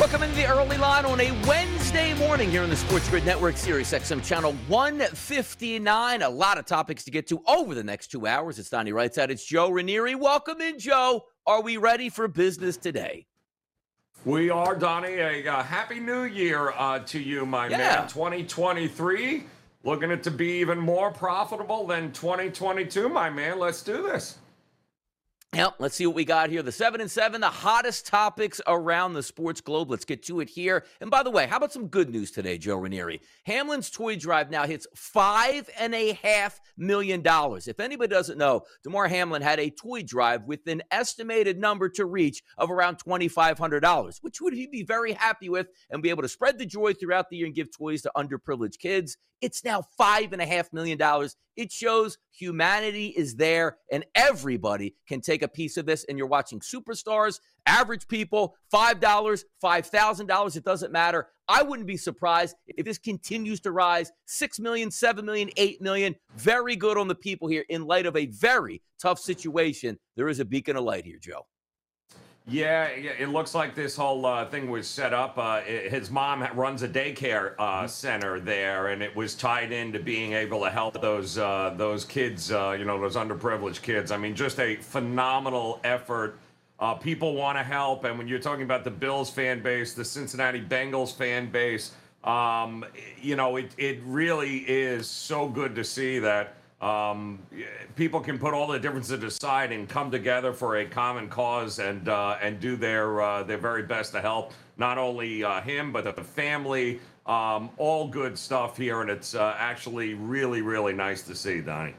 Welcome into the early line on a Wednesday morning here on the Sports Grid Network, Sirius XM Channel 159. A lot of topics to get to over the next two hours. It's Donnie Rightside. It's Joe Ranieri. Welcome in, Joe. Are we ready for business today? We are, Donnie. A uh, happy new year uh, to you, my Yeah. man. 2023, looking it to be even more profitable than 2022, my man. Let's do this. Yep, let's see what we got here. The seven and seven, the hottest topics around the sports globe. Let's get to it here. And by the way, how about some good news today, Joe Ranieri? Hamlin's Toy Drive now hits five and a half million dollars. If anybody doesn't know, Damar Hamlin had a toy drive with an estimated number to reach of around $2,500, which would he be very happy with and be able to spread the joy throughout the year and give toys to underprivileged kids. It's now five and a half million dollars. It shows humanity is there and everybody can take a piece of this. And you're watching superstars, average people, $5, $5,000. It doesn't matter. I wouldn't be surprised if this continues to rise 6 million, 7 million, 8 million. Very good on the people here in light of a very tough situation. There is a beacon of light here, Joe. Yeah, it looks like this whole uh, thing was set up. Uh, his mom runs a daycare uh, center there, and it was tied into being able to help those uh, those kids, uh, you know, those underprivileged kids. I mean, just a phenomenal effort. Uh, people want to help, and when you're talking about the Bills fan base, the Cincinnati Bengals fan base, um, you know, it it really is so good to see that um, people can put all the differences aside and come together for a common cause and uh, and do their uh, their very best to help not only uh, him but the family. Um, all good stuff here, and it's uh, actually really really nice to see, Donnie.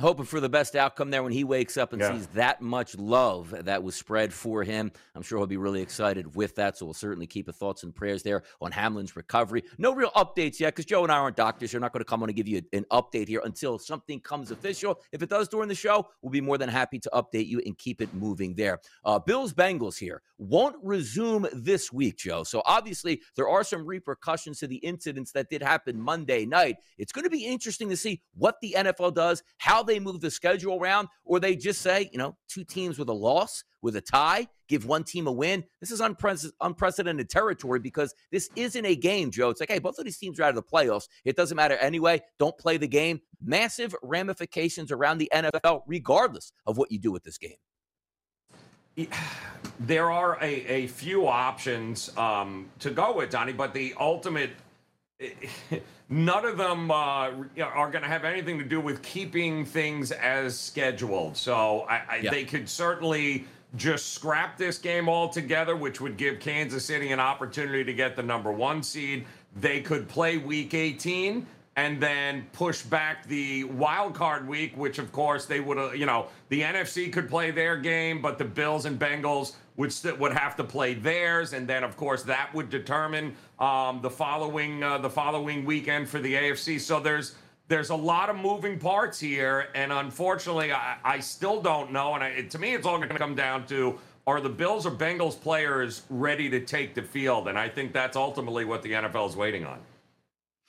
Hoping for the best outcome there when he wakes up and Yeah. sees that much love that was spread for him. I'm sure he'll be really excited with that. So we'll certainly keep the thoughts and prayers there on Hamlin's recovery. No real updates yet because Joe and I aren't doctors. You're not going to come on and give you an update here until something comes official. If it does during the show, we'll be more than happy to update you and keep it moving there. Uh, Bills Bengals here won't resume this week, Joe. So obviously there are some repercussions to the incidents that did happen Monday night. It's going to be interesting to see what the NFL does, how they move the schedule around, or they just say, you know, two teams with a loss, with a tie, give one team a win. This is unprecedented, unprecedented territory because this isn't a game, Joe. It's like, hey, both of these teams are out of the playoffs. It doesn't matter anyway. Don't play the game. Massive ramifications around the NFL, regardless of what you do with this game. There are a, a few options um, to go with, Donnie, but the ultimate, none of them uh, are going to have anything to do with keeping things as scheduled. So I, I, Yeah. they could certainly just scrap this game altogether, which would give Kansas City an opportunity to get the number one seed. They could play week 18 and then push back the wild card week, which of course they would you know, the NFC could play their game, but the Bills and Bengals would st- would have to play theirs, and then of course that would determine um, the following uh, the following weekend for the AFC. So there's there's a lot of moving parts here, and unfortunately, I, I still don't know. And I, to me, it's all going to come down to are the Bills or Bengals players ready to take the field? And I think that's ultimately what the NFL is waiting on.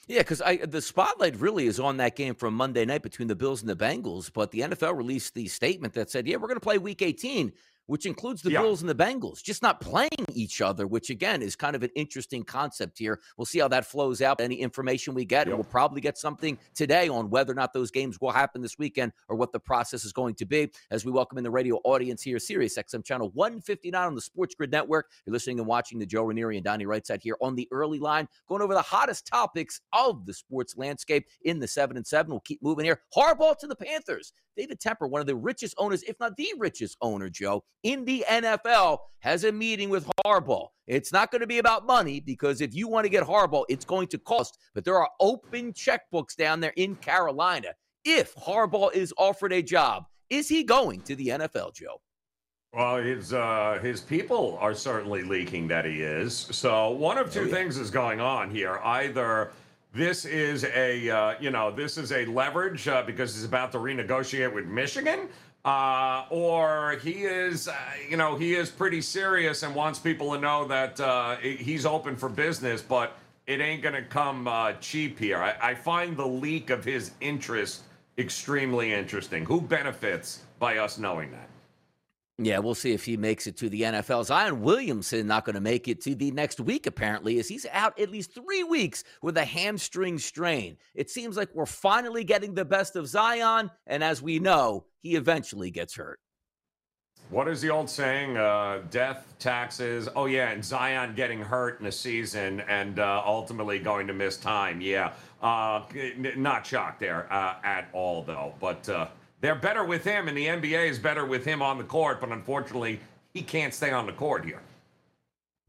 Yeah, because the spotlight really is on that game from Monday night between the Bills and the Bengals. But the NFL released the statement that said, "Yeah, we're going to play Week 18." Which includes the Yeah. Bills and the Bengals, just not playing each other, which again is kind of an interesting concept here. We'll see how that flows out. Any information we get, and we'll probably get something today on whether or not those games will happen this weekend or what the process is going to be. As we welcome in the radio audience here, Sirius XM channel 159 on the Sports Grid Network. You're listening and watching the Joe Ranieri and Donnie Rightside here on the early line, going over the hottest topics of the sports landscape in the seven and seven. We'll keep moving here. Harbaugh to the Panthers. David Tepper, one of the richest owners, if not the richest owner, Joe, in the NFL, has a meeting with Harbaugh. It's not going to be about money because if you want to get Harbaugh, it's going to cost. But there are open checkbooks down there in Carolina. If Harbaugh is offered a job, is he going to the NFL, Joe? Well, his uh, his people are certainly leaking that he is. So one of two Oh, yeah. things is going on here. Either this is a uh, you know this is a leverage uh, because he's about to renegotiate with Michigan, uh, or he is uh, you know he is pretty serious and wants people to know that uh, he's open for business, but it ain't to come uh, cheap here. I, I find the leak of his interest extremely interesting. Who benefits by us knowing that? Yeah, we'll see if he makes it to the NFL. Zion Williamson not going to make it to the next week, apparently, as he's out at least three weeks with a hamstring strain. It seems like we're finally getting the best of Zion, and as we know, he eventually gets hurt. What is the old saying? Uh, death, taxes. Oh yeah, and Zion getting hurt in a season and uh, ultimately going to miss time. Yeah, uh, not shocked there uh, at all though. But uh, they're better with him, and the NBA is better with him on the court. But unfortunately, he can't stay on the court here.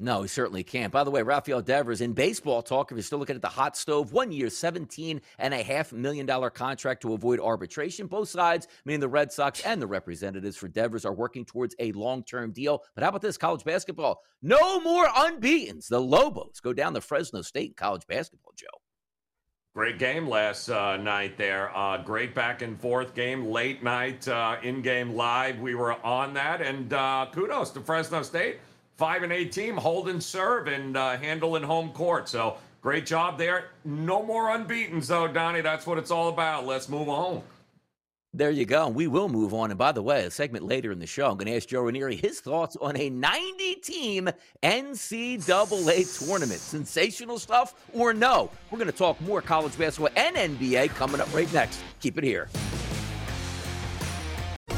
No, he certainly can't. By the way, Rafael Devers in baseball talk, if you're still looking at the hot stove, one year, $17.5 million contract to avoid arbitration. Both sides, meaning the Red Sox and the representatives for Devers, are working towards a long term deal. But how about this college basketball? No more unbeatens. The Lobos go down to Fresno State in college basketball, Joe. Great game last uh, night there. Uh, great back and forth game, late night, uh, in game live. We were on that, and uh, kudos to Fresno State. Five and eight team, holding serve and uh, handling home court. So great job there. No more unbeaten, though, Donnie. That's what it's all about. Let's move on. There you go. We will move on. And by the way, a segment later in the show, I'm going to ask Joe Ranieri his thoughts on a 90 team NCAA tournament. Sensational stuff or no? We're going to talk more college basketball and NBA coming up right next. Keep it here.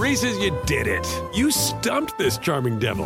Reese's, you did it. You stumped this charming devil.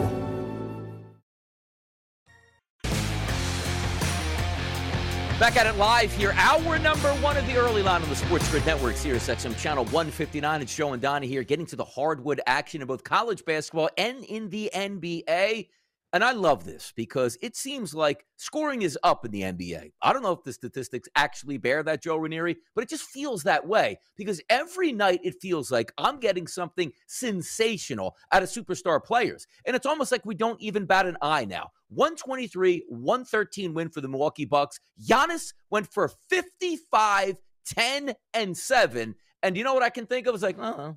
Back at it live here, hour number one of the early line on the Sports Grid Network, Sirius XM channel 159. It's Joe and Donnie here, getting to the hardwood action in both college basketball and in the NBA. And I love this because it seems like scoring is up in the NBA. I don't know if the statistics actually bear that, Joe Ranieri, but it just feels that way because every night it feels like I'm getting something sensational out of superstar players. And it's almost like we don't even bat an eye now. 123, 113 win for the Milwaukee Bucks. Giannis went for 55, 10, and 7. And you know what I can think of? It's like, oh,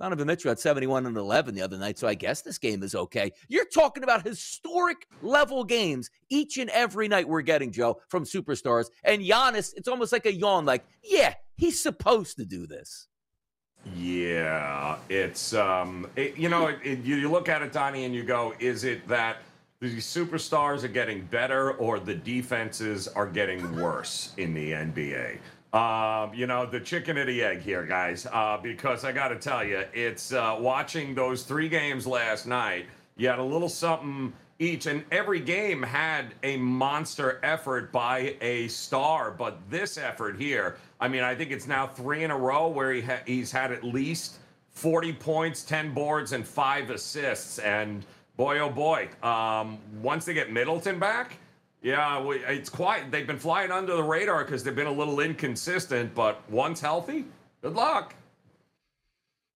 Donovan Mitchell had 71 and 11 the other night, so I guess this game is okay. You're talking about historic level games each and every night we're getting, Joe, from superstars. And Giannis, it's almost like a yawn, like, yeah, he's supposed to do this. Yeah, it's um, it, you know, it, it, you, look at it, Donnie, and you go, is it that the superstars are getting better or the defenses are getting worse in the NBA? Um, you know, the chicken and the egg here, guys, uh, because I got to tell you, it's uh, watching those three games last night. You had a little something each, and every game had a monster effort by a star. But this effort here, I mean, I think it's now three in a row where he ha- he's had at least 40 points, 10 boards, and five assists. And boy, oh boy, um, once they get Middleton back, yeah, it's quite. They've been flying under the radar because they've been a little inconsistent. But once healthy, good luck.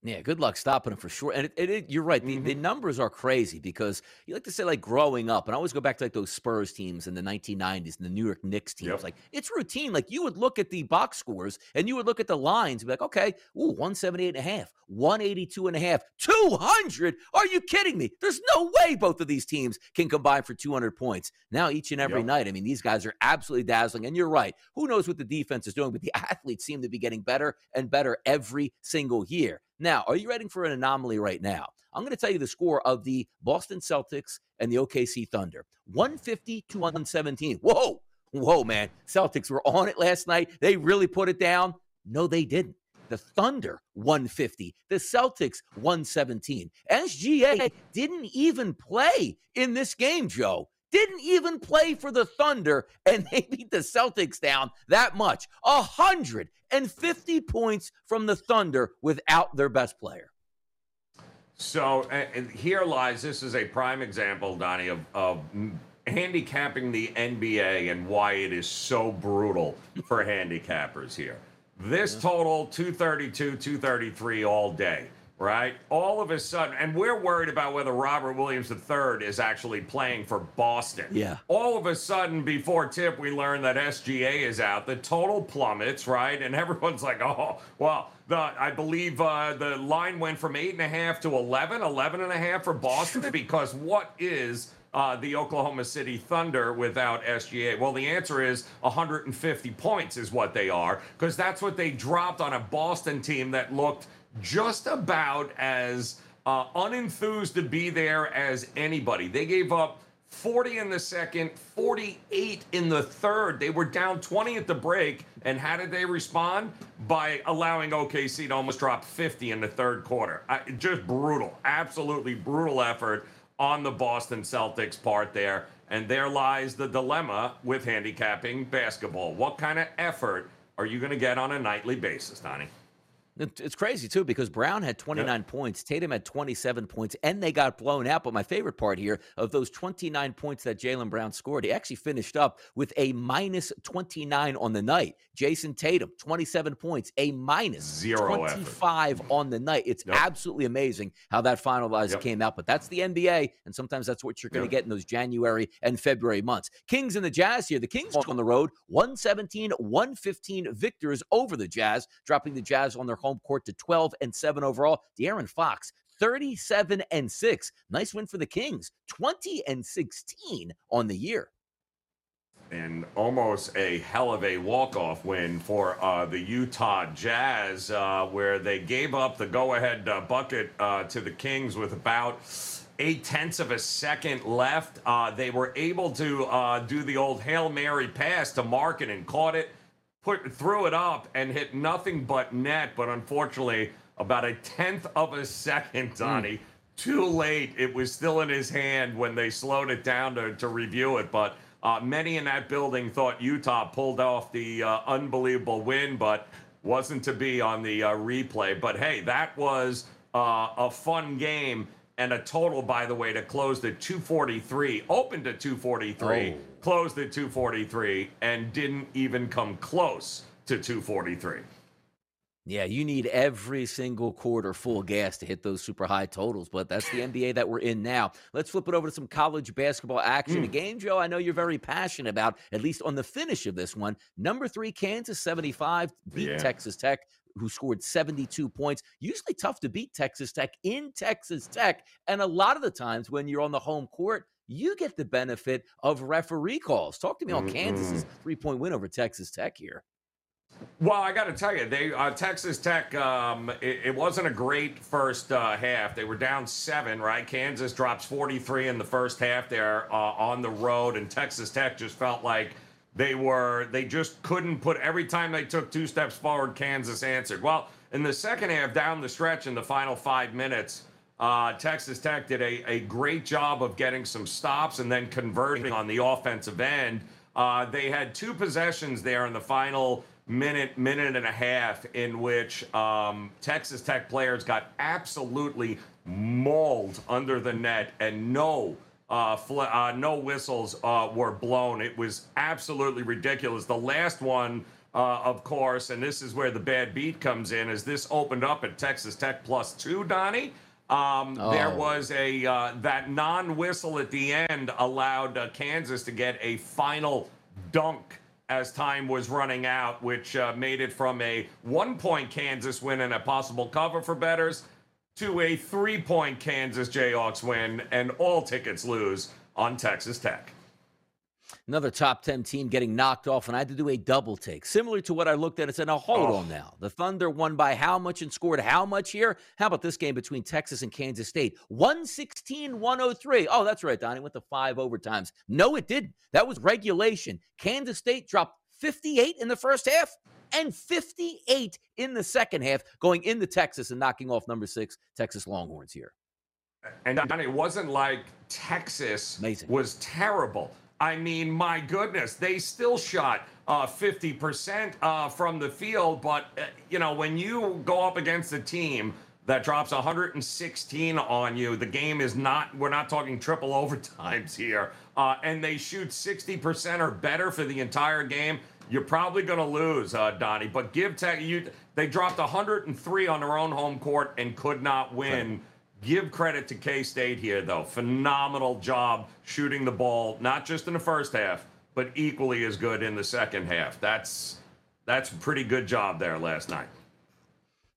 Yeah, good luck stopping him for sure. And it, it, it, you're right. The, mm-hmm. the numbers are crazy because you like to say like growing up, and I always go back to like those Spurs teams in the 1990s and the New York Knicks teams. Yep. Like it's routine. Like you would look at the box scores and you would look at the lines and be like, okay, ooh, 178 and a half, 182 and a half, 200. Are you kidding me? There's no way both of these teams can combine for 200 points. Now each and every yep. night, I mean, these guys are absolutely dazzling. And you're right. Who knows what the defense is doing? But the athletes seem to be getting better and better every single year. Now, are you ready for an anomaly right now? I'm going to tell you the score of the Boston Celtics and the OKC Thunder 150 to 117. Whoa, whoa, man. Celtics were on it last night. They really put it down. No, they didn't. The Thunder 150, the Celtics 117. SGA didn't even play in this game, Joe didn't even play for the Thunder, and they beat the Celtics down that much. 150 points from the Thunder without their best player. So and here lies this is a prime example, Donnie, of, of handicapping the NBA and why it is so brutal for handicappers here. This total 232, 233 all day right? All of a sudden, and we're worried about whether Robert Williams III is actually playing for Boston. Yeah. All of a sudden, before tip, we learn that SGA is out. The total plummets, right? And everyone's like, oh, well, the I believe uh, the line went from eight and a half to 11, 11 and a half for Boston because what is uh, the Oklahoma City Thunder without SGA? Well, the answer is 150 points is what they are because that's what they dropped on a Boston team that looked – just about as uh, unenthused to be there as anybody. They gave up 40 in the second, 48 in the third. They were down 20 at the break. And how did they respond? By allowing OKC to almost drop 50 in the third quarter. I, just brutal, absolutely brutal effort on the Boston Celtics part there. And there lies the dilemma with handicapping basketball. What kind of effort are you going to get on a nightly basis, Donnie? It's crazy too because Brown had 29 yep. points, Tatum had 27 points, and they got blown out. But my favorite part here of those 29 points that Jaylen Brown scored, he actually finished up with a minus 29 on the night. Jayson Tatum, 27 points, a minus Zero 25 effort. on the night. It's yep. absolutely amazing how that finalizer yep. came out. But that's the NBA, and sometimes that's what you're going to get in those January and February months. Kings and the Jazz here. The Kings on the road, 117, 115 victors over the Jazz, dropping the Jazz on their home court to 12 and 7 overall. De'Aaron Fox, 37 and 6. Nice win for the Kings, 20 and 16 on the year. And almost a hell of a walk-off win for uh, the Utah Jazz, uh, where they gave up the go-ahead uh, bucket uh, to the Kings with about eight tenths of a second left. Uh, they were able to uh, do the old hail mary pass to Markkanen and caught it put threw it up and hit nothing but net, but unfortunately, about a tenth of a second, hmm. Donnie. Mm. Too late. It was still in his hand when they slowed it down to, to review it. But uh, many in that building thought Utah pulled off the uh, unbelievable win, but wasn't to be on the uh, replay. But hey, that was uh, a fun game and a total, by the way, to close the 243, opened at 243, oh. closed at 243, and didn't even come close to 243. Yeah, you need every single quarter full gas to hit those super high totals, but that's the NBA that we're in now. Let's flip it over to some college basketball action. Mm. A game, Joe, I know you're very passionate about, at least on the finish of this one. Number three, Kansas 75 beat yeah. Texas Tech who scored 72 points. Usually tough to beat Texas Tech in Texas Tech. And a lot of the times when you're on the home court, you get the benefit of referee calls. Talk to me on mm-hmm. Kansas's three point win over Texas Tech here. Well, I got to tell you, they uh, Texas Tech. Um, it, it, wasn't a great first uh, half. They were down seven, right? Kansas drops 43 in the first half. They're uh, on the road, and Texas Tech just felt like they were. They just couldn't put. Every time they took two steps forward, Kansas answered. Well, in the second half, down the stretch, in the final five minutes, uh, Texas Tech did a, a great job of getting some stops and then converting on the offensive end. Uh, they had two possessions there in the final minute, minute and a half in which um, Texas Tech players got absolutely mauled under the net and no. Uh, fl- uh, no whistles uh, were blown. It was absolutely ridiculous. The last one, uh, of course, and this is where the bad beat comes in, is this opened up at Texas Tech plus two, Donnie. Um, oh. There was a uh, that non-whistle at the end allowed uh, Kansas to get a final dunk as time was running out, which uh, made it from a one point Kansas win and a possible cover for betters to a three point Kansas Jayhawks win and all tickets lose on Texas Tech. Another top 10 team getting knocked off, and I had to do a double take, similar to what I looked at and said, now hold oh. on now. The Thunder won by how much and scored how much here? How about this game between Texas and Kansas State? 116 103. Oh, that's right, Donnie. Went to five overtimes. No, it didn't. That was regulation. Kansas State dropped 58 in the first half and 58 in the second half, going into Texas and knocking off number six, Texas Longhorns here. And Donnie, it wasn't like Texas Amazing. was terrible. I mean, my goodness, they still shot uh, 50% uh, from the field. But, uh, you know, when you go up against a team that drops 116 on you, the game is not, we're not talking triple overtimes here, uh, and they shoot 60% or better for the entire game, you're probably going to lose, uh, Donnie. But give Tech, you, they dropped 103 on their own home court and could not win. Right Give credit to K State here, though. Phenomenal job shooting the ball, not just in the first half, but equally as good in the second half. That's that's a pretty good job there last night.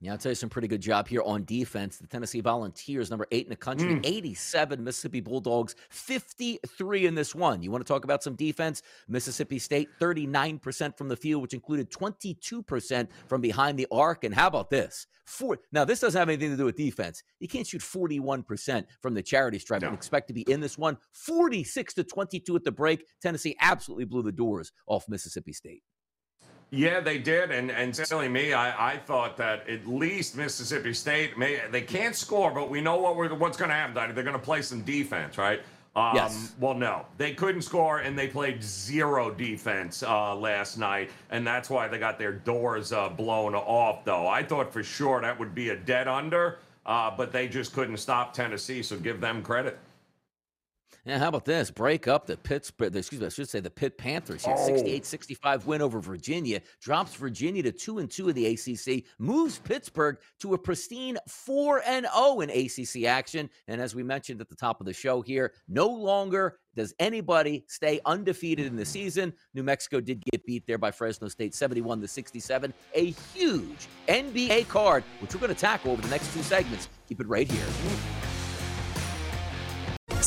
Yeah, I'll tell you some pretty good job here on defense. The Tennessee Volunteers, number eight in the country, mm. 87. Mississippi Bulldogs, 53 in this one. You want to talk about some defense? Mississippi State, 39% from the field, which included 22% from behind the arc. And how about this? Four, now, this doesn't have anything to do with defense. You can't shoot 41% from the charity stripe no. and expect to be in this one. 46 to 22 at the break. Tennessee absolutely blew the doors off Mississippi State. Yeah, they did, and and silly me, I, I thought that at least Mississippi State may they can't score, but we know what we're what's going to happen. They're going to play some defense, right? Um, yes. Well, no, they couldn't score, and they played zero defense uh, last night, and that's why they got their doors uh, blown off. Though I thought for sure that would be a dead under, uh, but they just couldn't stop Tennessee. So give them credit. Now, how about this? Break up the Pittsburgh, excuse me, I should say the Pitt Panthers here. 68 65 win over Virginia, drops Virginia to 2 and 2 in the ACC, moves Pittsburgh to a pristine 4 and 0 in ACC action. And as we mentioned at the top of the show here, no longer does anybody stay undefeated in the season. New Mexico did get beat there by Fresno State 71 to 67. A huge NBA card, which we're going to tackle over the next two segments. Keep it right here.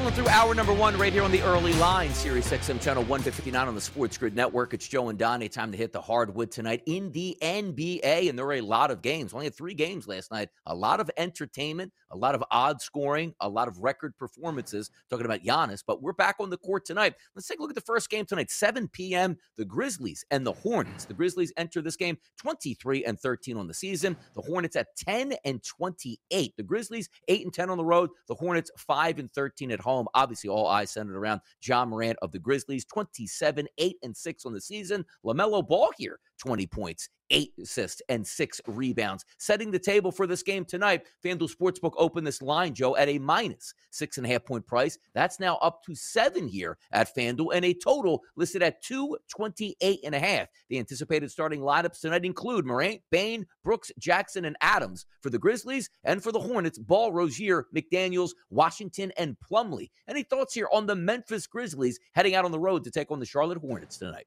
Rolling through hour number one right here on the early line, Sirius XM channel 159 on the Sports Grid Network. It's Joe and Donnie. Time to hit the hardwood tonight in the NBA, and there are a lot of games. Only had three games last night. A lot of entertainment, a lot of odd scoring, a lot of record performances. Talking about Giannis, but we're back on the court tonight. Let's take a look at the first game tonight, 7 p.m. The Grizzlies and the Hornets. The Grizzlies enter this game 23 and 13 on the season. The Hornets at 10 and 28. The Grizzlies 8 and 10 on the road. The Hornets 5 and 13 at home. Obviously, all eyes centered around Ja Morant of the Grizzlies, 27, 8 and 6 on the season. LaMelo Ball here, 20 points, eight assists, and six rebounds. Setting the table for this game tonight, FanDuel Sportsbook opened this line, Joe, at a minus six and a half point price. That's now up to seven here at FanDuel, and a total listed at 228 and a half. The anticipated starting lineups tonight include Morant, Bane, Brooks, Jackson, and Adams for the Grizzlies, and for the Hornets, Ball, Rozier, McDaniels, Washington, and Plumlee. Any thoughts here on the Memphis Grizzlies heading out on the road to take on the Charlotte Hornets tonight?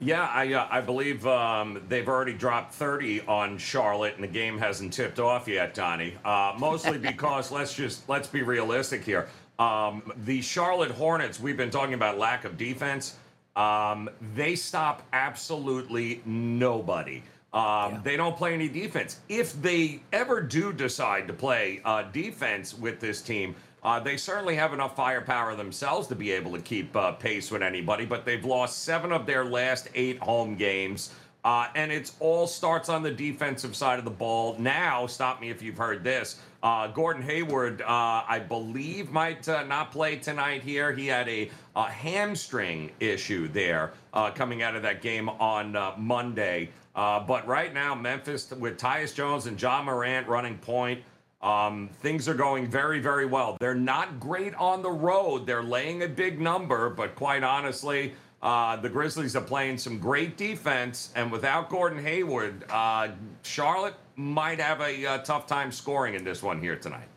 Yeah, I uh, I believe um, they've already dropped 30 on Charlotte, and the game hasn't tipped off yet, Donnie. Uh, mostly because let's just let's be realistic here. Um, the Charlotte Hornets, we've been talking about lack of defense. Um, they stop absolutely nobody. Um, yeah. They don't play any defense. If they ever do decide to play uh, defense with this team, uh, they certainly have enough firepower themselves to be able to keep uh, pace with anybody, but they've lost seven of their last eight home games. Uh, and it all starts on the defensive side of the ball. Now, stop me if you've heard this. Uh, Gordon Hayward, uh, I believe, might uh, not play tonight here. He had a, a hamstring issue there coming out of that game on Monday. but right now, Memphis with Tyus Jones and Ja Morant running point. Um, things are going very, very well. They're not great on the road. They're laying a big number, but quite honestly, uh, the Grizzlies are playing some great defense, and without Gordon Hayward, uh, Charlotte might have a, uh, tough time scoring in this one here tonight.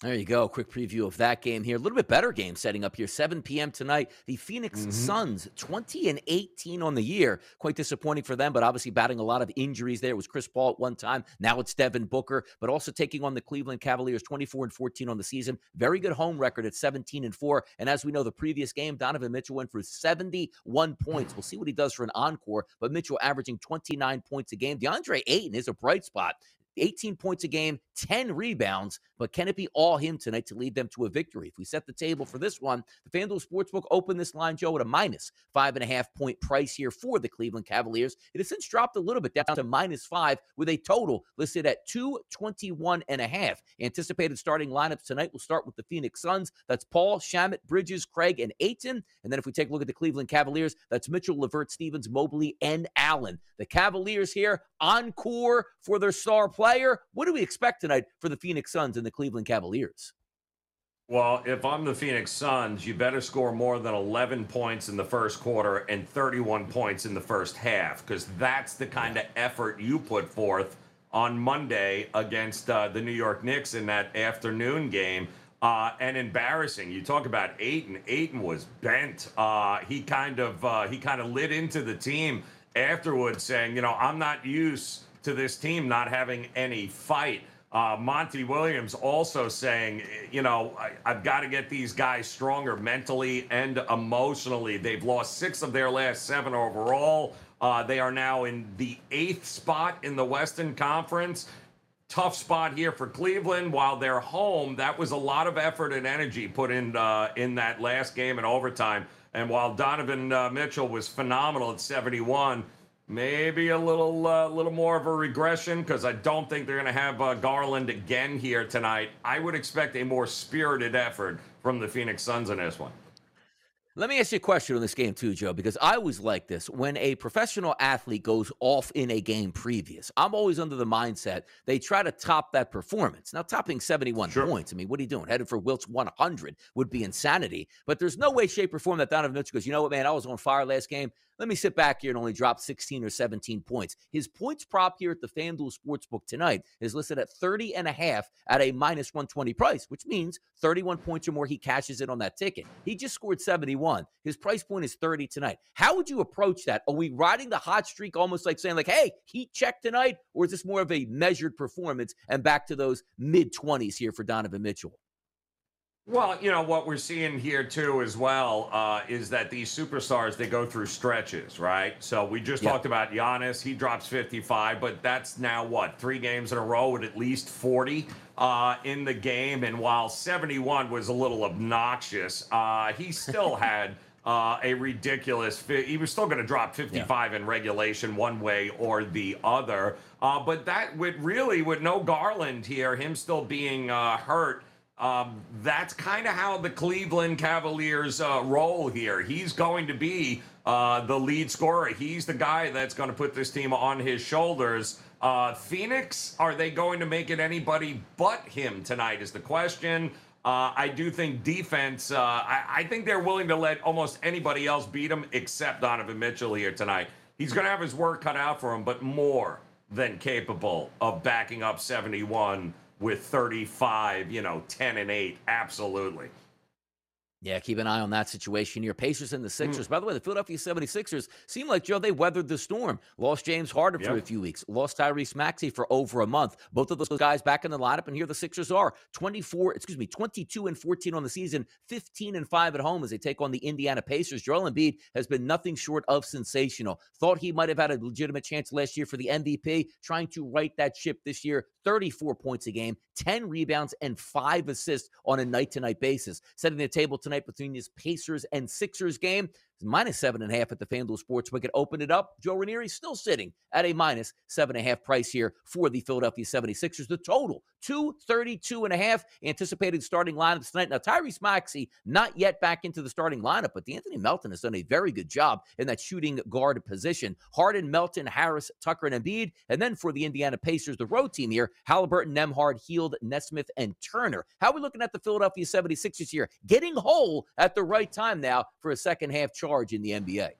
There you go. Quick preview of that game here. A little bit better game setting up here. 7 p.m. tonight. The Phoenix mm-hmm. Suns, 20 and 18 on the year. Quite disappointing for them, but obviously batting a lot of injuries there. It was Chris Paul at one time. Now it's Devin Booker, but also taking on the Cleveland Cavaliers, 24 and 14 on the season. Very good home record at 17 and 4. And as we know, the previous game, Donovan Mitchell went for 71 points. We'll see what he does for an encore, but Mitchell averaging 29 points a game. DeAndre Ayton is a bright spot. 18 points a game, 10 rebounds, but can it be all him tonight to lead them to a victory? If we set the table for this one, the FanDuel Sportsbook opened this line, Joe, at a minus five and a half point price here for the Cleveland Cavaliers. It has since dropped a little bit down to minus five with a total listed at 221 and a half. Anticipated starting lineups tonight will start with the Phoenix Suns. That's Paul, Shamet, Bridges, Craig, and Ayton. And then if we take a look at the Cleveland Cavaliers, that's Mitchell, Levert, Stevens, Mobley, and Allen. The Cavaliers here encore for their star player. What do we expect tonight for the Phoenix Suns and the Cleveland Cavaliers? Well, if I'm the Phoenix Suns, you better score more than 11 points in the first quarter and 31 points in the first half, because that's the kind of effort you put forth on Monday against uh, the New York Knicks in that afternoon game. Uh, and embarrassing. You talk about Ayton. Ayton was bent. Uh, he kind of uh, he kind of lit into the team afterwards, saying, "You know, I'm not used to this team not having any fight." Uh, Monty Williams also saying, you know, I, have got to get these guys stronger mentally and emotionally. They've lost six of their last seven overall. Uh, they are now in the eighth spot in the Western Conference. Tough spot here for Cleveland. While they're home, that was a lot of effort and energy put in uh, in that last game in overtime. And while Donovan uh, Mitchell was phenomenal at 71, maybe a little uh, little more of a regression because I don't think they're going to have uh, Garland again here tonight. I would expect a more spirited effort from the Phoenix Suns in this one. Let me ask you a question on this game too, Joe, because I always like this. When a professional athlete goes off in a game previous, I'm always under the mindset they try to top that performance. Now, topping 71 sure. points, I mean, what are you doing? Headed for Wilt's 100 would be insanity. But there's no way, shape, or form that Donovan Mitchell goes, you know what, man, I was on fire last game. Let me sit back here and only drop 16 or 17 points. His points prop here at the FanDuel Sportsbook tonight is listed at 30 and a half at a minus 120 price, which means 31 points or more, he cashes it on that ticket. He just scored 71. His price point is 30 tonight. How would you approach that? Are we riding the hot streak almost like saying, like, hey, heat check tonight? Or is this more of a measured performance and back to those mid 20s here for Donovan Mitchell? Well, you know what we're seeing here too, as well, uh, is that these superstars they go through stretches, right? So we just talked about Giannis; he drops 55, but that's now what three games in a row with at least 40 uh, in the game. And while 71 was a little obnoxious, uh, he still had. Uh, a ridiculous. He was still going to drop 55 yeah. in regulation, one way or the other. Uh, but that with really with no Garland here, him still being uh, hurt, um, that's kind of how the Cleveland Cavaliers uh, roll here. He's going to be uh, the lead scorer. He's the guy that's going to put this team on his shoulders. Uh, Phoenix, are they going to make it anybody but him tonight? Is the question. Uh, I do think defense, uh, I, I, think they're willing to let almost anybody else beat him except Donovan Mitchell here tonight. He's going to have his work cut out for him, but more than capable of backing up 71 with 35, you know, 10 and 8. Absolutely. Yeah, keep an eye on that situation here. Pacers and the Sixers. Mm. By the way, the Philadelphia 76ers seem like, Joe, they weathered the storm. Lost James Harden yep. for a few weeks. Lost Tyrese Maxey for over a month. Both of those guys back in the lineup, and here the Sixers are 24, excuse me, 22 and 14 on the season, 15 and 5 at home as they take on the Indiana Pacers. Joel Embiid has been nothing short of sensational. Thought he might have had a legitimate chance last year for the MVP, trying to right that ship this year. 34 points a game, 10 rebounds, and five assists on a night to night basis. Setting the table tonight between this Pacers and Sixers game minus seven and a half at the FanDuel Sportsbook. It opened it up. Joe Ranieri still sitting at a minus seven and a half price here for the Philadelphia 76ers. The total, 232 and a half anticipated starting lineups tonight. Now, Tyrese Maxey not yet back into the starting lineup, but De'Anthony Melton has done a very good job in that shooting guard position. Harden, Melton, Harris, Tucker, and Embiid. And then for the Indiana Pacers, the road team here, Halliburton, Nembhard, Hield, Nesmith, and Turner. How are we looking at the Philadelphia 76ers here? Getting whole at the right time now for a second half charge in the NBA.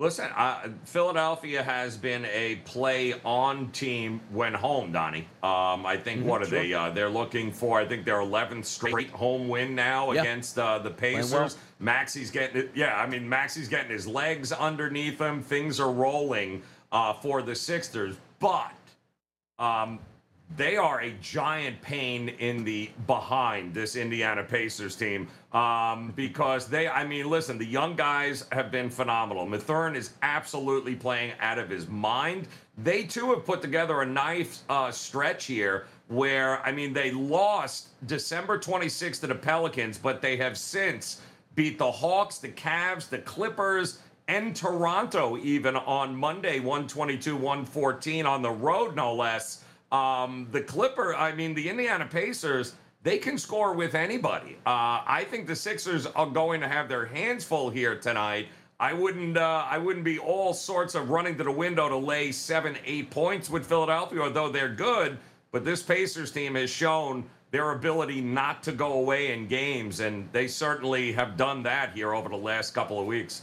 Listen, uh, Philadelphia has been a play on team when home, Donnie. Um, I think mm-hmm, what are sure. they? Uh, they're looking for. I think their 11th straight home win now yeah. against uh, the Pacers. Well. Maxey's getting it. Yeah, I mean Maxey's getting his legs underneath him. Things are rolling uh, for the Sixers, but um, they are a giant pain in the behind this Indiana Pacers team um, because they, I mean, listen, the young guys have been phenomenal. Mathurin is absolutely playing out of his mind. They too have put together a nice uh, stretch here where, I mean, they lost December 26th to the Pelicans, but they have since beat the Hawks, the Cavs, the Clippers, and Toronto even on Monday, 122 114 on the road, no less. Um, the Clipper, I mean, the Indiana Pacers, they can score with anybody. Uh, I think the Sixers are going to have their hands full here tonight. I wouldn't, uh, I wouldn't be all sorts of running to the window to lay seven, eight points with Philadelphia, although they're good. But this Pacers team has shown their ability not to go away in games, and they certainly have done that here over the last couple of weeks.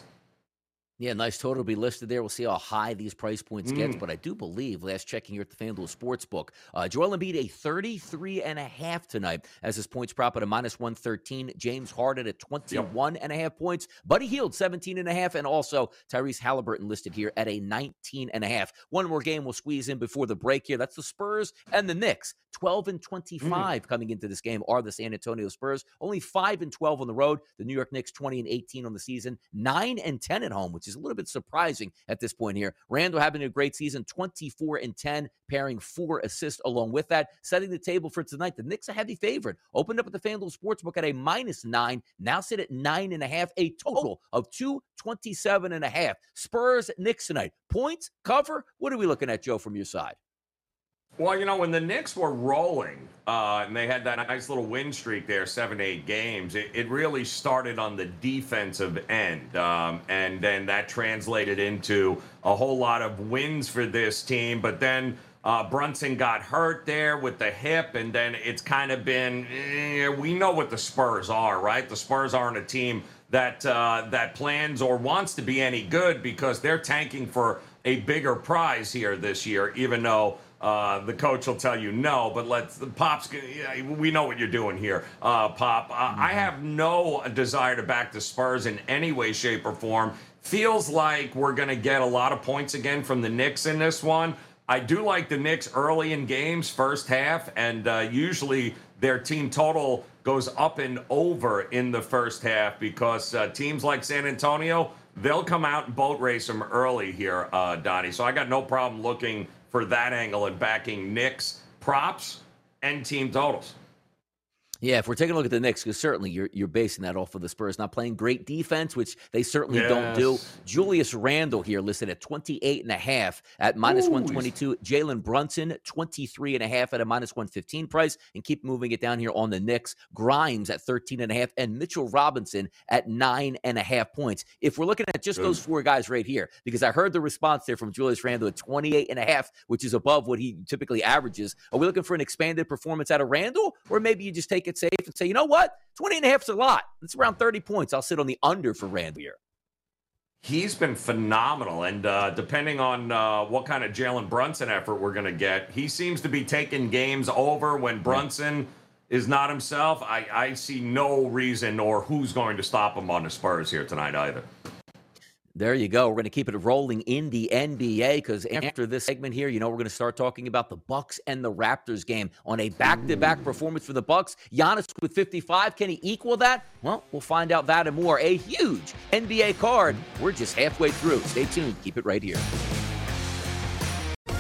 Yeah, nice total will be listed there. We'll see how high these price points mm. get. But I do believe, last checking here at the FanDuel Sportsbook, uh, Joel Embiid a 33 and a half tonight as his points prop at a minus 113. James Harden at 21 yep. and a half points. Buddy Hield 17 and a half. And also Tyrese Halliburton listed here at a 19 and a half. One more game we'll squeeze in before the break here. That's the Spurs and the Knicks. 12 and 25 mm. coming into this game are the San Antonio Spurs. Only 5 and 12 on the road. The New York Knicks 20 and 18 on the season. 9 and 10 at home, which is a little bit surprising at this point here. Randle having a great season, 24 and 10, pairing four assists along with that, setting the table for tonight. The Knicks a heavy favorite. Opened up at the FanDuel Sportsbook at a minus nine, now sit at nine and a half, a total of 227 and a half. Spurs, Knicks tonight. Points, cover. What are we looking at, Joe, from your side? Well, you know, when the Knicks were rolling, uh, and they had that nice little win streak there, seven, eight games. It, it really started on the defensive end. Um, and then that translated into a whole lot of wins for this team. But then uh, Brunson got hurt there with the hip, and then it's kind of been eh, we know what the Spurs are, right? The Spurs aren't a team that uh, that plans or wants to be any good because they're tanking for a bigger prize here this year, even though uh, the coach will tell you no, but let's the pops. Yeah, we know what you're doing here, uh, Pop. Uh, mm-hmm. I have no desire to back the Spurs in any way, shape, or form. Feels like we're going to get a lot of points again from the Knicks in this one. I do like the Knicks early in games, first half, and uh, usually their team total goes up and over in the first half because uh, teams like San Antonio they'll come out and boat race them early here, uh, Donnie. So I got no problem looking for that angle and backing Knicks props and team totals. Yeah, if we're taking a look at the Knicks, because certainly you're you're basing that off of the Spurs not playing great defense, which they certainly yes. don't do. Julius Randle here listed at 28 and a half at minus Ooh, 122. Jalen Brunson 23 and a half at a minus 115 price, and keep moving it down here on the Knicks. Grimes at 13 and a half, and Mitchell Robinson at nine and a half points. If we're looking at just those four guys right here, because I heard the response there from Julius Randle at 28 and a half, which is above what he typically averages. Are we looking for an expanded performance out of Randle, or maybe you just take it safe and say, you know what? 20 and a half is a lot. It's around 30 points. I'll sit on the under for Randle here. He's been phenomenal. And uh, depending on uh, what kind of Jalen Brunson effort we're going to get, he seems to be taking games over when Brunson is not himself. I, I see no reason or who's going to stop him on the Spurs here tonight either. There you go. We're going to keep it rolling in the NBA because after this segment here, you know, we're going to start talking about the Bucks and the Raptors game on a back-to-back performance for the Bucks. Giannis with 55, can he equal that? Well, we'll find out that and more. A huge NBA card. We're just halfway through. Stay tuned. Keep it right here.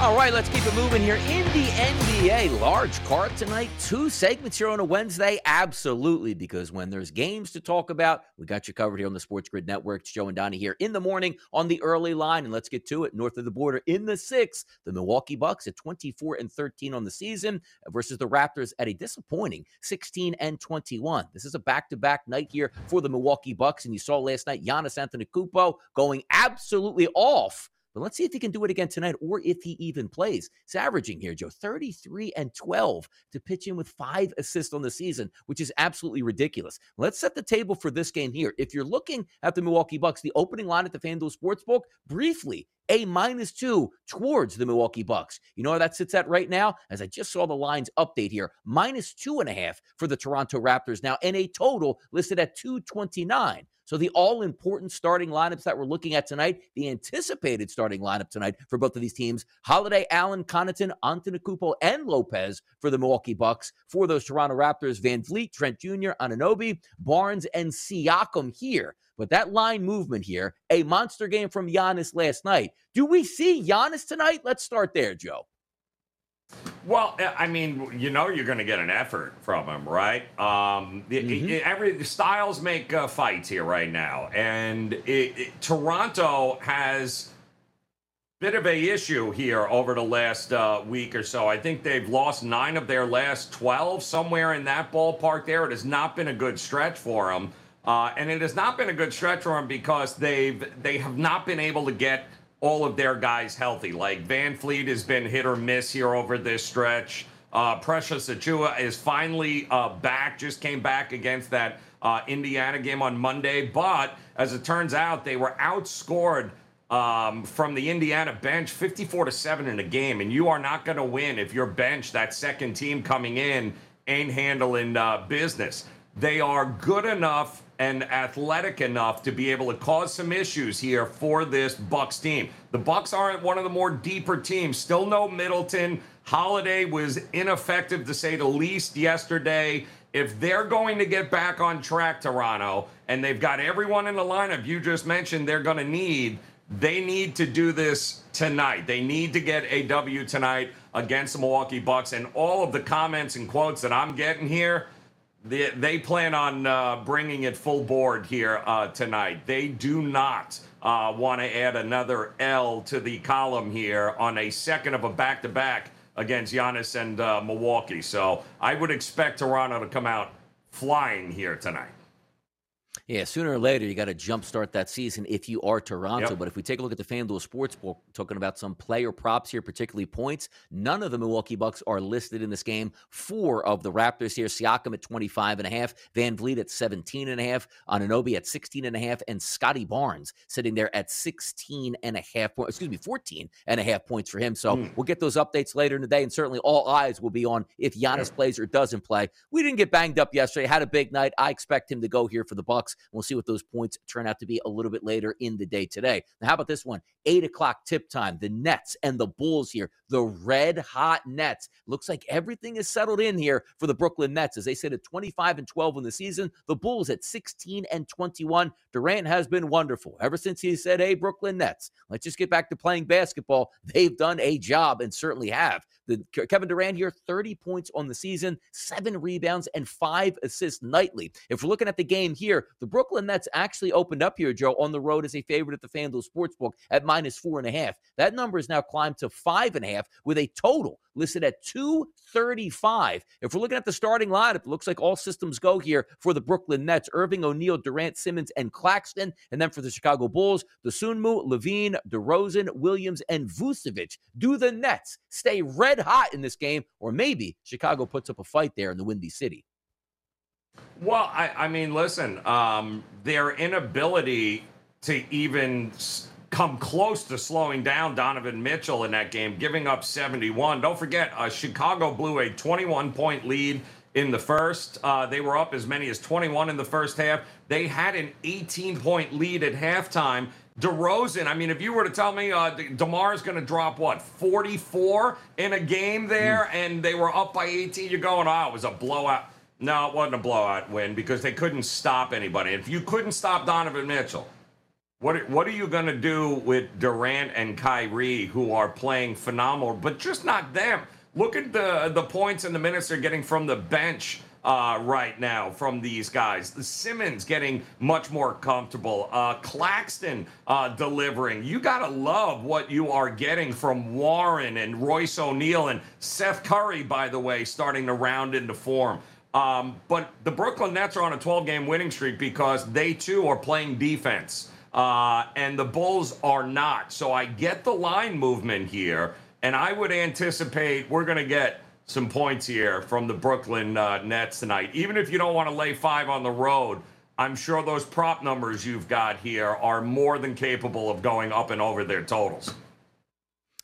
All right, let's keep it moving here in the NBA. Large card tonight. Two segments here on a Wednesday. Absolutely, because when there's games to talk about, we got you covered here on the Sports Grid Network. It's Joe and Donnie here in the morning on the early line. And let's get to it. North of the border in the sixth, the Milwaukee Bucks at 24 and 13 on the season versus the Raptors at a disappointing 16 and 21. This is a back to back night here for the Milwaukee Bucks. And you saw last night Giannis Antetokounmpo going absolutely off but let's see if he can do it again tonight or if he even plays. He's averaging here, Joe, 33 and 12 to pitch in with five assists on the season, which is absolutely ridiculous. Let's set the table for this game here. If you're looking at the Milwaukee Bucks, the opening line at the FanDuel Sportsbook, briefly, a minus two towards the Milwaukee Bucks. You know where that sits at right now? As I just saw the lines update here, minus two and a half for the Toronto Raptors now, and a total listed at 229. So the all important starting lineups that we're looking at tonight, the anticipated starting lineup tonight for both of these teams, Holiday, Allen, Connaughton, Antetokounmpo, and Lopez for the Milwaukee Bucks. For those Toronto Raptors, Van VanVleet, Trent Jr., Anunoby, Barnes, and Siakam here. But that line movement here, a monster game from Giannis last night. Do we see Giannis tonight? Let's start there, Joe. Well, I mean, you know, you're going to get an effort from him, right? Um, mm-hmm. every styles make uh, fights here right now, and it, it, Toronto has bit of a issue here over the last uh, week or so. I think they've lost nine of their last 12, somewhere in that ballpark there. It has not been a good stretch for them. Uh, and it has not been a good stretch for them because they've they have not been able to get all of their guys healthy. Like VanVleet has been hit or miss here over this stretch. Uh, Precious Achiuwa is finally uh, back, just came back against that uh, Indiana game on Monday. But as it turns out, they were outscored um, from the Indiana bench, 54 to 7 in a game. And you are not going to win if your bench, that second team coming in, ain't handling uh, business. They are good enough and athletic enough to be able to cause some issues here for this Bucks team. The Bucks aren't one of the more deeper teams. Still no Middleton. Holiday was ineffective to say the least yesterday. If they're going to get back on track, Toronto, and they've got everyone in the lineup you just mentioned they're going to need, they need to do this tonight. They need to get a W tonight against the Milwaukee Bucks. And all of the comments and quotes that I'm getting here, they, they plan on uh, bringing it full board here uh, tonight. They do not uh, want to add another L to the column here on a second of a back to back against Giannis and uh, Milwaukee. So I would expect Toronto to come out flying here tonight. Yeah, sooner or later, you got to jumpstart that season if you are Toronto. Yep. But if we take a look at the FanDuel Sportsbook, talking about some player props here, particularly points, none of the Milwaukee Bucks are listed in this game. Four of the Raptors here, Siakam at 25 and a half, VanVleet at 17 and a half, Anunoby at 16 and a half, and Scottie Barnes sitting there at 16 and a half, excuse me, 14 and a half points for him. So mm. we'll get those updates later in the day, and certainly all eyes will be on if Giannis yep. plays or doesn't play. We didn't get banged up yesterday, had a big night. I expect him to go here for the Bucks. We'll see what those points turn out to be a little bit later in the day today. Now, how about this one? Eight o'clock tip time. The Nets and the Bulls here. The red hot Nets. Looks like everything is settled in here for the Brooklyn Nets as they sit at 25 and 12 in the season. The Bulls at 16 and 21. Durant has been wonderful ever since he said, Hey, Brooklyn Nets, let's just get back to playing basketball. They've done a job and certainly have. The Kevin Durant here, 30 points on the season, seven rebounds, and five assists nightly. If we're looking at the game here, the Brooklyn Nets actually opened up here, Joe, on the road as a favorite at the FanDuel Sportsbook at minus four and a half. That number has now climbed to five and a half with a total listed at 235. If we're looking at the starting lineup, it looks like all systems go here for the Brooklyn Nets. Irving, O'Neale, Durant, Simmons, and Claxton. And then for the Chicago Bulls, Dosunmu, LaVine, DeRozan, Williams, and Vucevic. Do the Nets stay red hot in this game, or maybe Chicago puts up a fight there in the Windy City? Well, I, I mean, listen, um, their inability to even come close to slowing down Donovan Mitchell in that game, giving up 71. Don't forget, uh, Chicago blew a 21 point lead in the first. Uh, they were up as many as 21 in the first half. They had an 18 point lead at halftime. DeRozan, I mean, if you were to tell me uh, DeMar is going to drop what 44 in a game there, mm. and they were up by 18, you're going, oh, it was a blowout. No, it wasn't a blowout win because they couldn't stop anybody. If you couldn't stop Donovan Mitchell, what what are you going to do with Durant and Kyrie, who are playing phenomenal, but just not them? Look at the the points and the minutes they're getting from the bench uh, right now from these guys. The Simmons getting much more comfortable. Uh, Claxton uh, delivering. You gotta love what you are getting from Warren and Royce O'Neale and Seth Curry, by the way, starting to round into form. Um, but the Brooklyn Nets are on a 12 game winning streak because they too are playing defense uh, and the Bulls are not. So I get the line movement here, and I would anticipate we're going to get some points here from the Brooklyn uh, Nets tonight. Even if you don't want to lay five on the road, I'm sure those prop numbers you've got here are more than capable of going up and over their totals.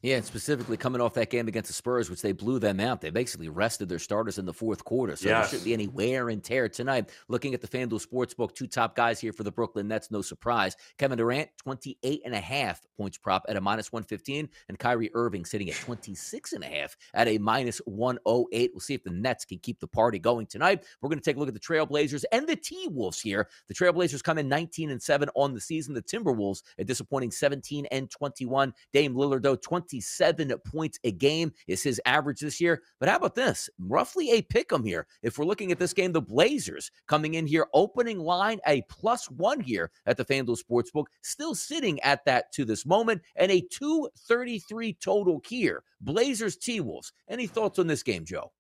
Yeah, and specifically coming off that game against the Spurs, which they blew them out. They basically rested their starters in the fourth quarter. So yes. there shouldn't be any wear and tear tonight. Looking at the FanDuel Sportsbook, two top guys here for the Brooklyn Nets, no surprise. Kevin Durant, 28 and a half points prop at a minus 115, and Kyrie Irving sitting at 26 and a half at a minus 108. We'll see if the Nets can keep the party going tonight. We're going to take a look at the Trailblazers and the T Wolves here. The Trailblazers come in 19 and 7 on the season. The Timberwolves, a disappointing 17 and 21. Dame Lillard, though, 27 points a game is his average this year. But how about this? Roughly a pick 'em here. If we're looking at this game, the Blazers coming in here, opening line a plus one here at the FanDuel Sportsbook, still sitting at that to this moment, and a 233 total here. Blazers T Wolves. Any thoughts on this game, Joe?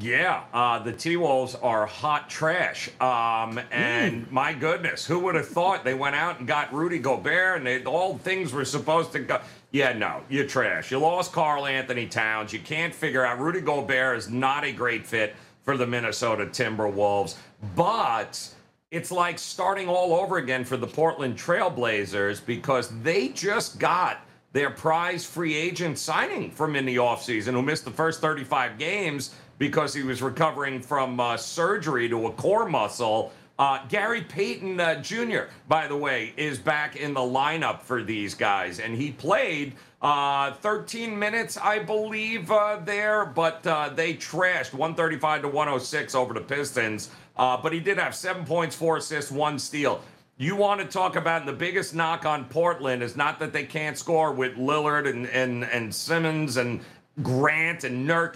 Yeah, uh, the T Wolves are hot trash. Um, and mm. my goodness, who would have thought they went out and got Rudy Gobert and they, all things were supposed to go. Yeah, no, you're trash. You lost Karl-Anthony Towns. You can't figure out. Rudy Gobert is not a great fit for the Minnesota Timberwolves. But it's like starting all over again for the Portland Trailblazers because they just got their prize free agent signing from in the offseason who missed the first 35 games because he was recovering from uh, surgery to a core muscle. Uh, Gary Payton uh, Jr., by the way, is back in the lineup for these guys, and he played uh, 13 minutes, I believe, uh, there, but uh, they trashed 135 to 106 over the Pistons. Uh, but he did have seven points, four assists, one steal. You want to talk about the biggest knock on Portland is not that they can't score with Lillard and and, and Simons and Grant and Nurk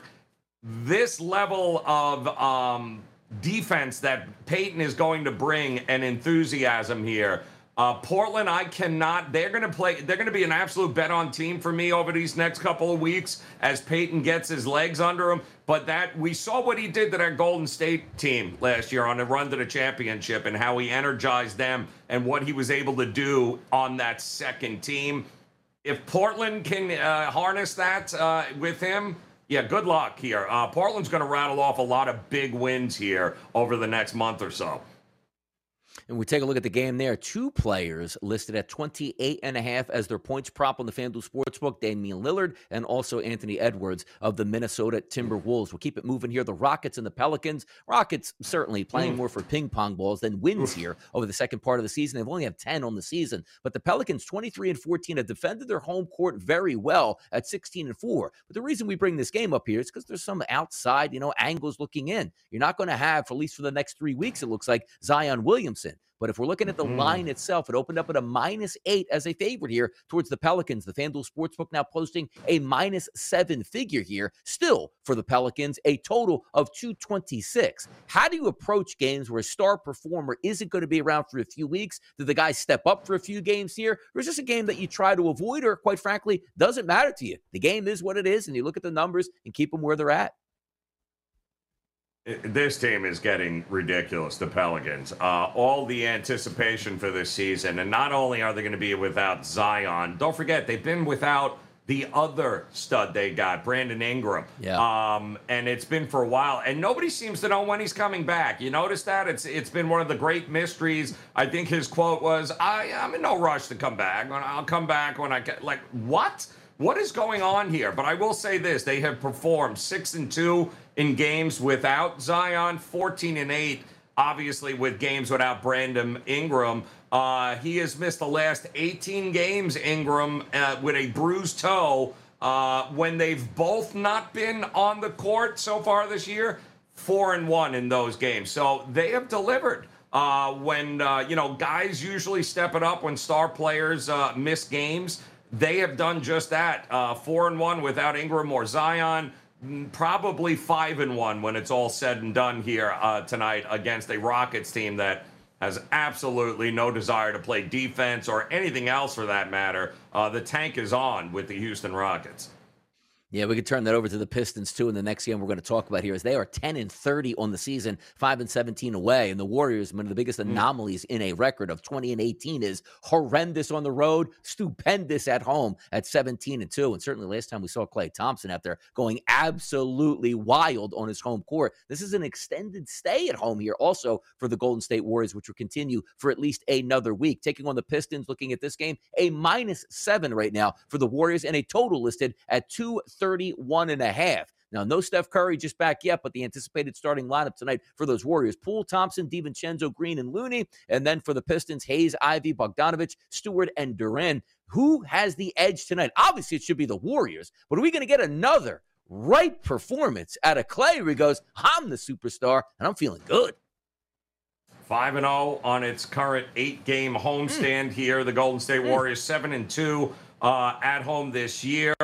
this level of um, defense that Payton is going to bring and enthusiasm here. Uh, Portland, I cannot. They're going to play. They're going to be an absolute bet on team for me over these next couple of weeks as Payton gets his legs under him. But that we saw what he did to that Golden State team last year on a run to the championship and how he energized them and what he was able to do on that second team. If Portland can uh, harness that uh, with him, yeah, good luck here. Uh, Portland's going to rattle off a lot of big wins here over the next month or so. And we take a look at the game there. Two players listed at 28 and a half as their points prop on the FanDuel Sportsbook, Damian Lillard and also Anthony Edwards of the Minnesota Timberwolves. We'll keep it moving here. The Rockets and the Pelicans. Rockets certainly playing mm. more for ping pong balls than wins here over the second part of the season. They've only have 10 on the season, but the Pelicans 23 and 14 have defended their home court very well at 16 and 4. But the reason we bring this game up here is because there's some outside, you know, angles looking in. You're not going to have, for at least for the next three weeks, it looks like Zion Williamson. But if we're looking at the mm. line itself, it opened up at a minus eight as a favorite here towards the Pelicans. The FanDuel Sportsbook now posting a minus seven figure here, still for the Pelicans, a total of 226. How do you approach games where a star performer isn't going to be around for a few weeks? Do the guys step up for a few games here? Or is this a game that you try to avoid, or quite frankly, doesn't matter to you? The game is what it is, and you look at the numbers and keep them where they're at this team is getting ridiculous, the Pelicans. Uh, all the anticipation for this season, and not only are they going to be without Zion, don't forget, they've been without the other stud they got, Brandon Ingram. Yeah. Um, and it's been for a while, and nobody seems to know when he's coming back. You notice that? It's it's been one of the great mysteries. I think his quote was, "I I'm in no rush to come back. I'll come back when I get." Like what? What is going on here? But I will say this: they have performed six and two in games without Zion, fourteen and eight. Obviously, with games without Brandon Ingram, uh, he has missed the last 18 games. Ingram uh, with a bruised toe. Uh, when they've both not been on the court so far this year, four and one in those games. So they have delivered. Uh, when uh, you know guys usually step it up when star players uh, miss games. They have done just that. Uh, four and one without Ingram or Zion. Probably five and one when it's all said and done here uh, tonight against a Rockets team that has absolutely no desire to play defense or anything else for that matter. Uh, the tank is on with the Houston Rockets. Yeah, we could turn that over to the Pistons too in the next game we're going to talk about here as they are 10 and 30 on the season, 5 and 17 away. And the Warriors, one of the biggest mm. anomalies in a record of 20 and 18 is horrendous on the road, stupendous at home at 17 and 2. And certainly last time we saw Klay Thompson out there going absolutely wild on his home court. This is an extended stay at home here also for the Golden State Warriors, which will continue for at least another week. Taking on the Pistons, looking at this game, a minus seven right now for the Warriors and a total listed at two 31 and a half. Now, no Steph Curry just back yet, but the anticipated starting lineup tonight for those Warriors Poole, Thompson, DiVincenzo, Green, and Looney. And then for the Pistons, Hayes, Ivey, Bogdanovic, Stewart, and Duren. Who has the edge tonight? Obviously, it should be the Warriors, but are we going to get another right performance out of Klay where he goes, I'm the superstar and I'm feeling good? 5 and 0 on its current eight game homestand mm. here. The Golden State hmm. Warriors 7 and 2 uh, at home this year.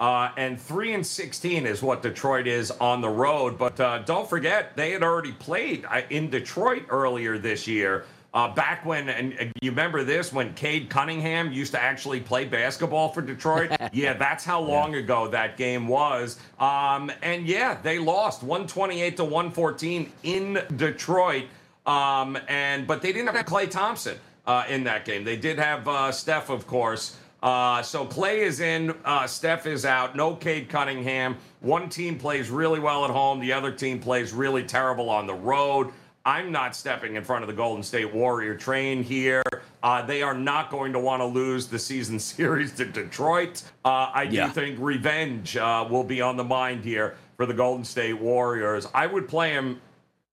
Uh, and three and sixteen is what Detroit is on the road. But uh, don't forget, they had already played uh, in Detroit earlier this year. Uh, back when, and you remember this, when Cade Cunningham used to actually play basketball for Detroit? yeah, that's how long yeah. ago that game was. Um, and yeah, they lost 128 to 114 in Detroit. Um, and but they didn't have Klay Thompson uh, in that game. They did have uh, Steph, of course. Uh, so Klay is in, uh, Steph is out. No Cade Cunningham. One team plays really well at home. The other team plays really terrible on the road. I'm not stepping in front of the Golden State Warrior train here. Uh, they are not going to want to lose the season series to Detroit. Uh, I do think revenge uh, will be on the mind here for the Golden State Warriors. I would play him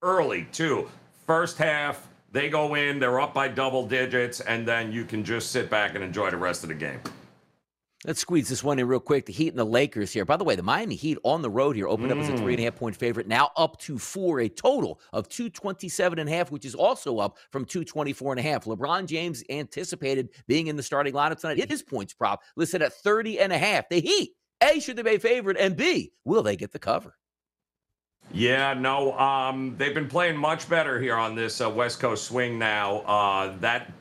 early, too. First half, they go in, they're up by double digits, and then you can just sit back and enjoy the rest of the game. Let's squeeze this one in real quick. The Heat and the Lakers here. By the way, the Miami Heat on the road here opened mm. up as a three and a half point favorite, now up to four, a total of 227 and a half, which is also up from 224 and a half. LeBron James anticipated being in the starting lineup tonight. His points prop listed at 30 and a half. The Heat, A, should they be favored? And B, will they get the cover? Yeah, no, um, they've been playing much better here on this uh, West Coast swing now. Uh, that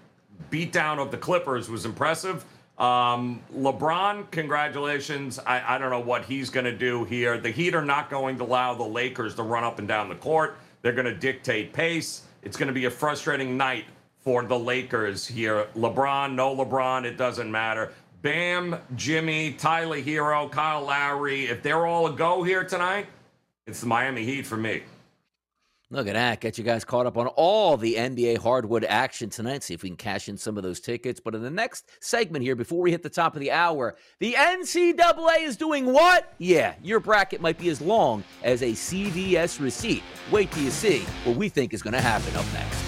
beatdown of the Clippers was impressive. Um, LeBron, congratulations. I, I don't know what he's going to do here. The Heat are not going to allow the Lakers to run up and down the court. They're going to dictate pace. It's going to be a frustrating night for the Lakers here. LeBron, no LeBron, it doesn't matter. Bam, Jimmy, Tyler Herro, Kyle Lowry, if they're all a go here tonight, it's the Miami Heat for me. Look at that. Get you guys caught up on all the NBA hardwood action tonight. See if we can cash in some of those tickets. But in the next segment here, before we hit the top of the hour, the NCAA is doing what? Yeah, your bracket might be as long as a CVS receipt. Wait till you see what we think is going to happen up next.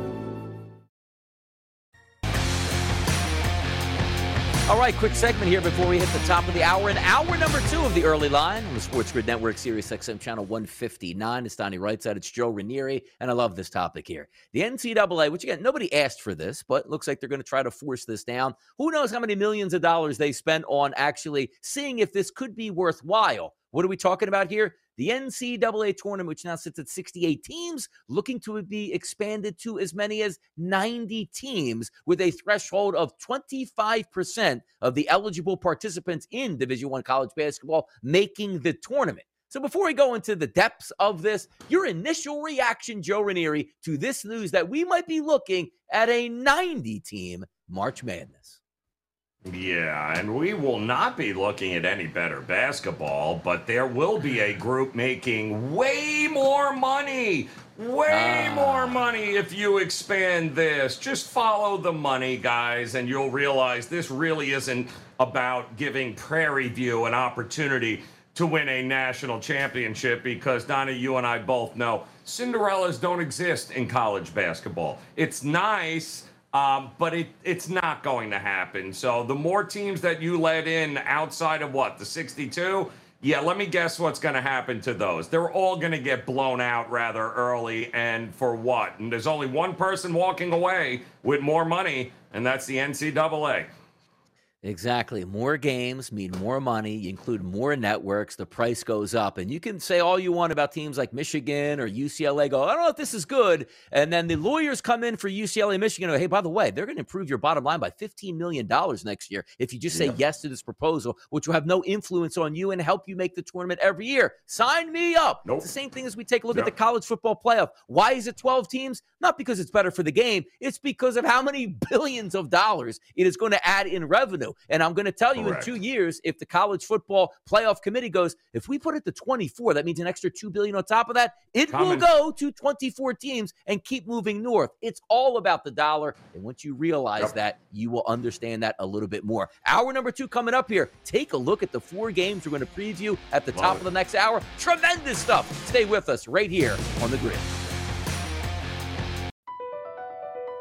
All right, quick segment here before we hit the top of the hour. And hour number two of the early line on the Sports Grid Network, Sirius XM Channel 159. It's Donnie Rightside. It's Joe Ranieri. And I love this topic here. The NCAA, which again, nobody asked for this, but looks like they're going to try to force this down. Who knows how many millions of dollars they spent on actually seeing if this could be worthwhile. What are we talking about here? The NCAA tournament, which now sits at 68 teams, looking to be expanded to as many as 90 teams with a threshold of 25% of the eligible participants in Division One college basketball making the tournament. So before we go into the depths of this, your initial reaction, Joe Ranieri, to this news that we might be looking at a 90 team March Madness. Yeah, and we will not be looking at any better basketball, but there will be a group making way more money. Way ah. more money if you expand this. Just follow the money, guys, and you'll realize this really isn't about giving Prairie View an opportunity to win a national championship because, Donna, you and I both know Cinderellas don't exist in college basketball. It's nice um, but it, it's not going to happen. So the more teams that you let in outside of what, the 62, yeah, let me guess what's going to happen to those. They're all going to get blown out rather early. And for what? And there's only one person walking away with more money, and that's the NCAA. Exactly. More games mean more money. You include more networks, the price goes up. And you can say all you want about teams like Michigan or UCLA, go, I don't know if this is good. And then the lawyers come in for UCLA Michigan, go, hey, by the way, they're going to improve your bottom line by $15 million next year if you just say yeah. yes to this proposal, which will have no influence on you and help you make the tournament every year. Sign me up. Nope. It's the same thing as we take a look at the college football playoff. Why is it 12 teams? Not because it's better for the game, it's because of how many billions of dollars it is going to add in revenue. And I'm going to tell you Correct. in two years, if the college football playoff committee goes, if we put it to 24, that means an extra two billion on top of that. It will go to 24 teams and keep moving north. It's all about the dollar. And once you realize yep. that, you will understand that a little bit more. Hour number two coming up here. Take a look at the four games we're going to preview at the Love top it. of the next hour. Tremendous stuff. Stay with us right here on the grid.